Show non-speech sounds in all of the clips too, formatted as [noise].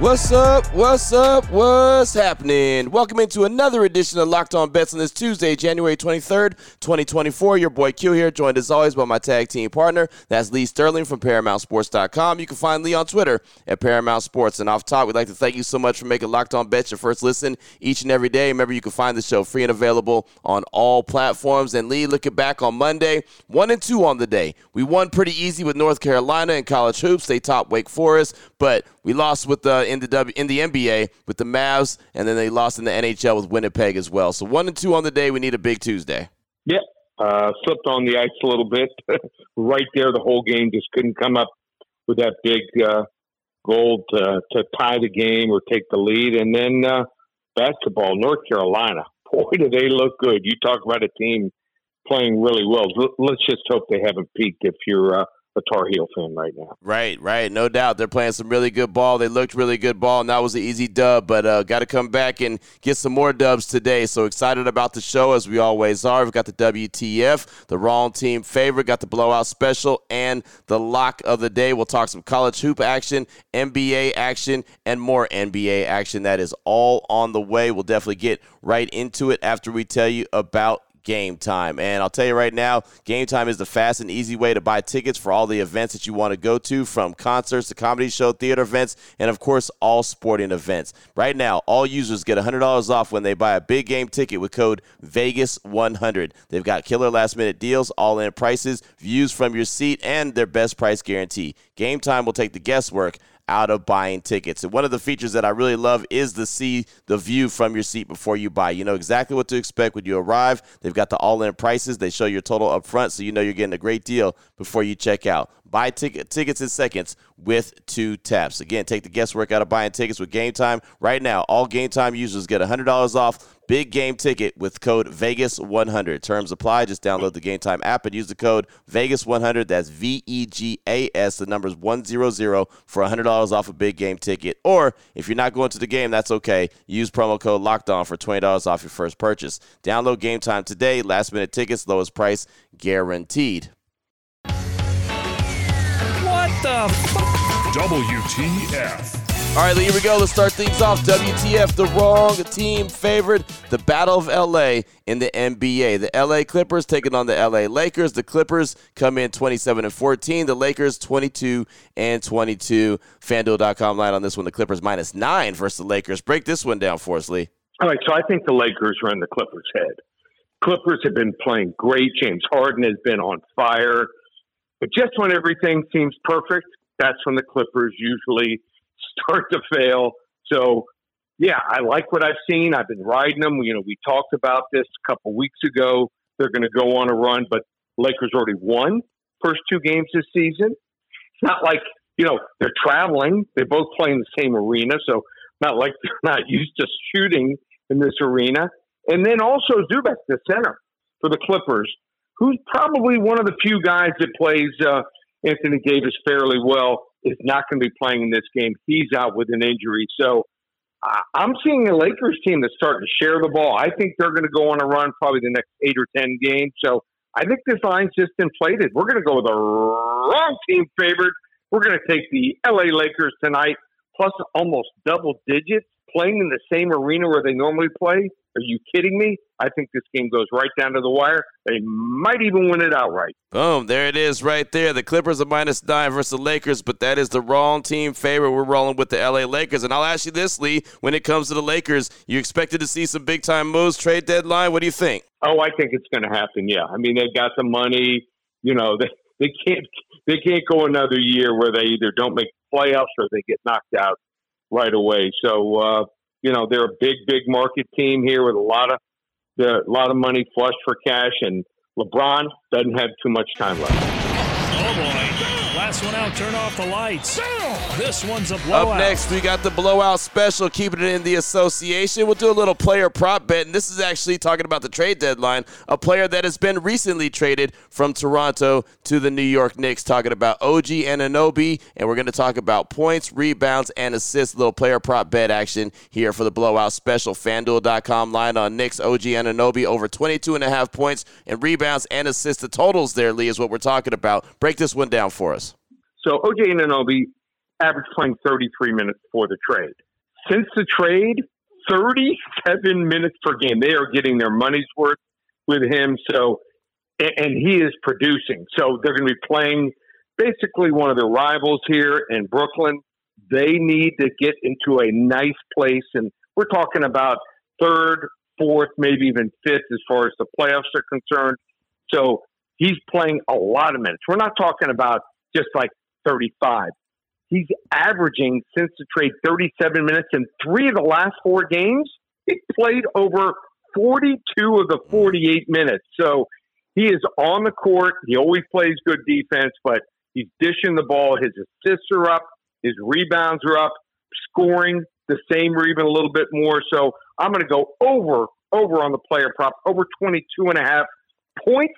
What's up? What's up? What's happening? Welcome into another edition of Locked On Bets on this Tuesday, January 23rd, 2024. Your boy Q here, joined as always by my tag team partner. That's Lee Sterling from ParamountSports.com. You can find Lee on Twitter at Paramount Sports. And off top, we'd like to thank you so much for making Locked On Bets your first listen each and every day. Remember, you can find the show free and available on all platforms. And Lee, looking back on Monday, one and two on the day. We won pretty easy with North Carolina in college hoops. They topped Wake Forest, but we lost with the in the w, in the NBA with the Mavs, and then they lost in the NHL with Winnipeg as well. So one and two on the day. We need a big Tuesday. Yeah, uh, slipped on the ice a little bit [laughs] right there. The whole game just couldn't come up with that big uh, goal to, to tie the game or take the lead. And then uh, basketball, North Carolina. [laughs] Boy, do they look good! You talk about a team playing really well. Let's just hope they haven't peaked. If you're uh, a Tar Heel fan right now. Right, right, no doubt. They're playing some really good ball. They looked really good ball, and that was an easy dub. But uh, got to come back and get some more dubs today. So excited about the show as we always are. We've got the WTF, the wrong team favorite, got the blowout special, and the lock of the day. We'll talk some college hoop action, NBA action, and more NBA action. That is all on the way. We'll definitely get right into it after we tell you about Gametime. And I'll tell you right now, Gametime is the fast and easy way to buy tickets for all the events that you want to go to, from concerts to comedy show, theater events, and of course, all sporting events. Right now, all users get $100 off when they buy a big game ticket with code VEGAS100. They've got killer last minute deals, all in prices, views from your seat, and their best price guarantee. Gametime will take the guesswork out of buying tickets. And one of the features that I really love is to see the view from your seat before you buy. You know exactly what to expect when you arrive. They've got the all in prices, they show your total up front, so you know you're getting a great deal before you check out. Buy ticket, tickets in seconds with two taps. Again, take the guesswork out of buying tickets with Gametime. Right now, all Gametime users get $100 off big game ticket with code VEGAS100. Terms apply. Just download the Gametime app and use the code VEGAS100. That's V E G A S. The number's 100 for $100 off a big game ticket. Or if you're not going to the game, that's okay. Use promo code LOCKED ON for $20 off your first purchase. Download Gametime today. Last minute tickets, lowest price guaranteed What the f- WTF. All right, here we go. Let's start things off. WTF, the wrong team favorite. The Battle of LA in the NBA. The LA Clippers taking on the LA Lakers. The Clippers come in 27 and 14. The Lakers 22 and 22. FanDuel.com line on this one. The Clippers minus nine versus the Lakers. Break this one down for us, Lee. All right, so I think the Lakers run the Clippers' head. Clippers have been playing great. James Harden has been on fire. But just when everything seems perfect, that's when the Clippers usually start to fail. So, yeah, I like what I've seen. I've been riding them. You know, we talked about this a couple weeks ago. They're going to go on a run, but Lakers already won first two games this season. It's not like you know they're traveling. They both play in the same arena, so not like they're not used to shooting in this arena. And then also Zubac, the center for the Clippers, who's probably one of the few guys that plays uh, Anthony Davis fairly well, is not going to be playing in this game. He's out with an injury. So I'm seeing a Lakers team that's starting to share the ball. I think they're going to go on a run probably the next eight or 10 games. So I think this line's just inflated. We're going to go with a wrong team favorite. We're going to take the LA Lakers tonight, plus almost double digits, playing in the same arena where they normally play. Are you kidding me? I think this game goes right down to the wire. They might even win it outright. Boom. There it is right there. The Clippers are minus nine versus the Lakers, but that is the wrong team favorite. We're rolling with the LA Lakers. And I'll ask you this, Lee. When it comes to the Lakers, you expected to see some big time moves, trade deadline. What do you think? Oh, I think it's going to happen. Yeah. I mean, they've got the money. You know, [laughs] they, they can't they can't go another year where they either don't make playoffs or they get knocked out right away. So, uh, you know they're a big, big market team here with a lot of a lot of money flushed for cash, and LeBron doesn't have too much time left. Oh boy! Last one out, turn off the lights. This one's a blowout. Up next, we got the blowout special, keeping it in the association. We'll do a little player prop bet, and this is actually talking about the trade deadline. A player that has been recently traded from Toronto to the New York Knicks, talking about OG Anunoby, and we're going to talk about points, rebounds, and assists. Little player prop bet action here for the blowout special. FanDuel.com line on Knicks, OG Anunoby over 22 and a half points and rebounds and assists. The totals there, Lee, is what we're talking about. Break this one down for us. So OJ Anunoby averaged playing 33 minutes for the trade. Since the trade, 37 minutes per game. They are getting their money's worth with him. So, and he is producing. So they're going to be playing basically one of their rivals here in Brooklyn. They need to get into a nice place, and we're talking about third, fourth, maybe even fifth as far as the playoffs are concerned. So he's playing a lot of minutes. We're not talking about just like 35. He's averaging since the trade 37 minutes in three of the last four games. He played over 42 of the 48 minutes. So he is on the court. He always plays good defense, but he's dishing the ball. His assists are up. His rebounds are up. Scoring the same or even a little bit more. So I'm going to go over, over on the player prop, over 22 and a half points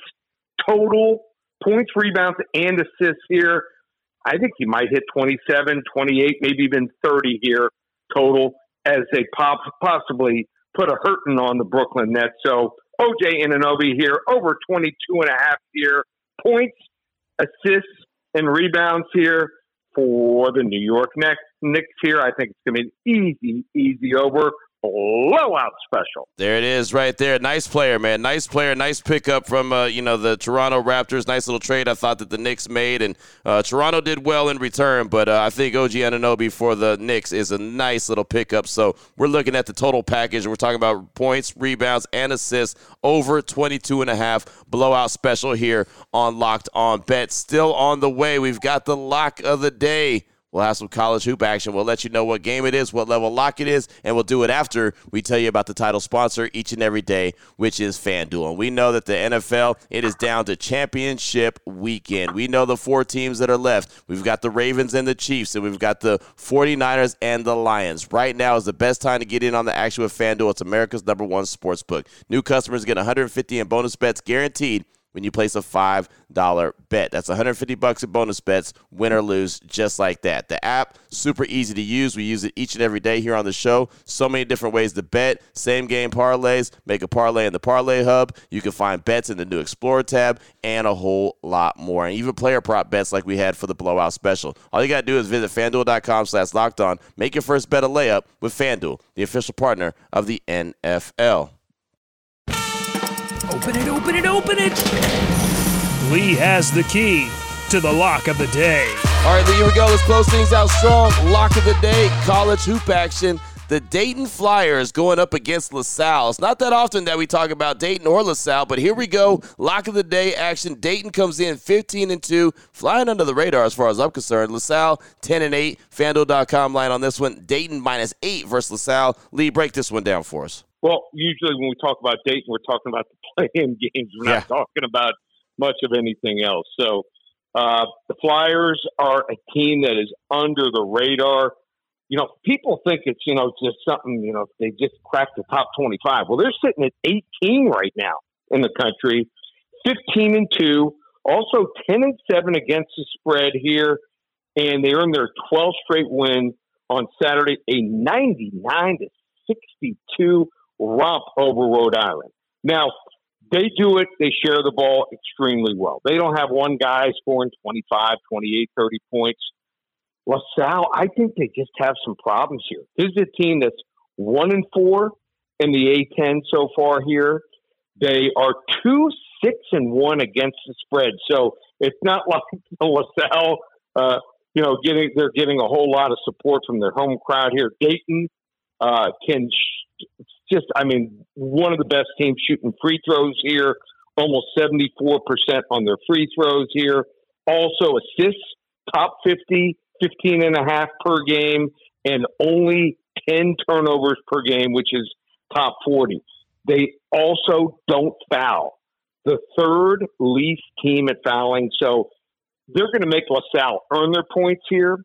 total, points, rebounds, and assists here. I think he might hit 27, 28, maybe even 30 here total as they pop, possibly put a hurting on the Brooklyn Nets. So OJ Anunoby here, over 22 and a half here. Points, assists, and rebounds here for the New York Knicks here. I think it's going to be an easy, easy over blowout special. There it is, right there. Nice player, man. Nice player. Nice pickup from uh, you know the Toronto Raptors. Nice little trade I thought that the Knicks made, and uh, Toronto did well in return. But uh, I think OG Anunoby for the Knicks is a nice little pickup. So we're looking at the total package. We're talking about points, rebounds, and assists over 22 and a half blowout special here on Locked On Bet. Still on the way. We've got the lock of the day. We'll have some college hoop action. We'll let you know what game it is, what level lock it is, and we'll do it after we tell you about the title sponsor each and every day, which is FanDuel. And we know that the NFL, it is down to championship weekend. We know the four teams that are left. We've got the Ravens and the Chiefs, and we've got the 49ers and the Lions. Right now is the best time to get in on the action with FanDuel. It's America's number one sports book. New customers get 150 in bonus bets guaranteed when you place a $5 bet. That's 150 bucks in bonus bets, win or lose, just like that. The app, super easy to use. We use it each and every day here on the show. So many different ways to bet. Same game parlays, make a parlay in the Parlay Hub. You can find bets in the new Explorer tab and a whole lot more. And even player prop bets like we had for the blowout special. All you got to do is visit fanduel.com slash locked on. Make your first bet a layup with FanDuel, the official partner of the NFL. Open it, open it, open it. Lee has the key to the lock of the day. All right, Lee, here we go. Let's close things out strong. Lock of the day, college hoop action. The Dayton Flyers going up against La Salle. It's not that often that we talk about Dayton or La Salle, but here we go. Lock of the day action. Dayton comes in 15 and 2, flying under the radar as far as I'm concerned. La Salle 10 and 8. FanDuel.com line on this one. Dayton minus 8 versus La Salle. Lee, break this one down for us. Well, usually when we talk about Dayton, we're talking about the [laughs] play-in games. We're yeah. not talking about much of anything else. So uh, the Flyers are a team that is under the radar. You know, people think it's you know just something. You know, they just cracked the top twenty-five. Well, they're sitting at eighteen right now in the country, fifteen and two. Also, ten and seven against the spread here, and they earned their 12th straight win on Saturday, a 99 to 62 romp over Rhode Island. Now, they do it, they share the ball extremely well. They don't have one guy scoring 25, 28, 30 points. La Salle, I think they just have some problems here. This is a team that's one and four in the A10 so far here. They are two, six, and one against the spread. So it's not [laughs] like La Salle, uh, you know, getting they're getting a whole lot of support from their home crowd here. Dayton uh, can just, I mean, one of the best teams shooting free throws here, almost 74% on their free throws here. Also, assists, top 50, 15 and a half per game, and only 10 turnovers per game, which is top 40. They also don't foul. The third least team at fouling. So they're going to make La Salle earn their points here.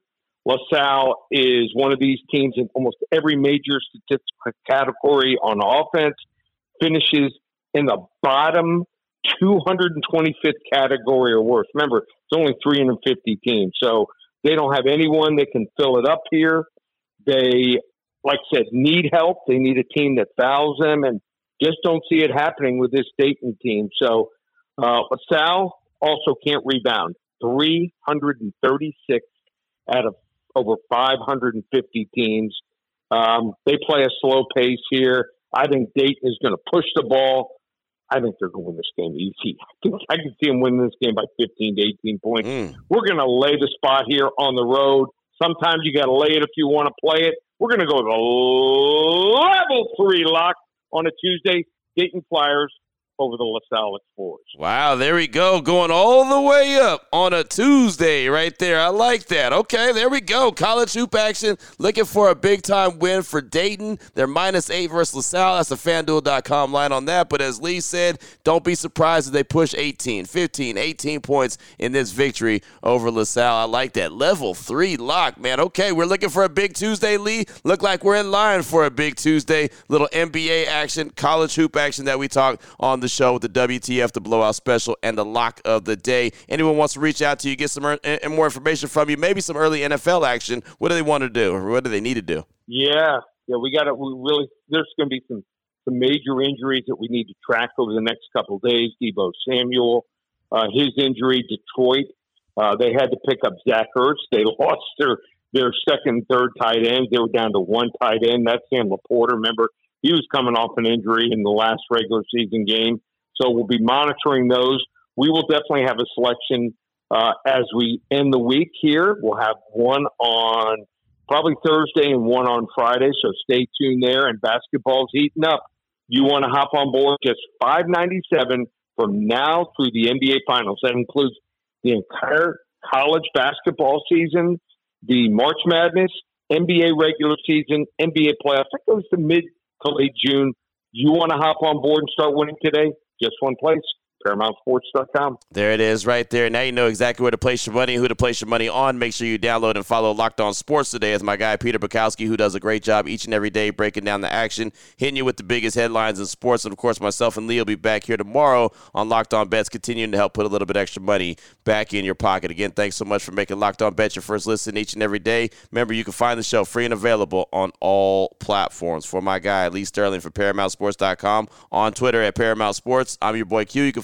La Salle is one of these teams in almost every major statistical category on offense, finishes in the bottom 225th category or worse. Remember, it's only 350 teams, so they don't have anyone that can fill it up here. They, like I said, need help. They need a team that fouls them, and just don't see it happening with this Dayton team. So uh, La Salle also can't rebound. 336 out of over 550 teams. Um, they play a slow pace here. I think Dayton is going to push the ball. I think they're going to win this game easy. [laughs] I can see them winning this game by 15 to 18 points. Mm. We're going to lay the spot here on the road. Sometimes you got to lay it if you want to play it. We're going to go the level three lock on a Tuesday. Dayton Flyers over the La Salle Explorers. Wow, there we go. Going all the way up on a Tuesday right there. I like that. Okay, there we go. College hoop action. Looking for a big time win for Dayton. They're minus eight versus La Salle. That's the fanduel.com line on that. But as Lee said, don't be surprised if they push 18, 15, 18 points in this victory over La Salle. I like that. Level three lock, man. Okay, we're looking for a big Tuesday, Lee. Look like we're in line for a big Tuesday. Little NBA action, college hoop action that we talked on the show with the WTF, the blowout special, and the lock of the day. Anyone wants to reach out to you, get some er- and more information from you, maybe some early NFL action. What do they want to do, or what do they need to do? Yeah, yeah, we got to. We really, there's going to be some some major injuries that we need to track over the next couple days. Deebo Samuel, uh, his injury, Detroit. Uh, they had to pick up Zach Ertz. They [laughs] lost their their second, third tight ends. They were down to one tight end. That's Sam LaPorta. Remember, he was coming off an injury in the last regular season game. So we'll be monitoring those. We will definitely have a selection uh, as we end the week here. We'll have one on probably Thursday and one on Friday. So stay tuned there. And basketball's heating up. You want to hop on board? Just five ninety seven from now through the NBA Finals. That includes the entire college basketball season, the March Madness, NBA regular season, NBA playoffs. That goes to mid to late June. You want to hop on board and start winning today? just one place. ParamountSports.com. There it is, right there. Now you know exactly where to place your money, who to place your money on. Make sure you download and follow Locked On Sports today as my guy Peter Bukowski, who does a great job each and every day breaking down the action, hitting you with the biggest headlines in sports. And of course, myself and Lee will be back here tomorrow on Locked On Bets, continuing to help put a little bit extra money back in your pocket. Again, thanks so much for making Locked On Bets your first listen each and every day. Remember, you can find the show free and available on all platforms. For my guy Lee Sterling from ParamountSports.com on Twitter at Paramount Sports. I'm your boy Q. You can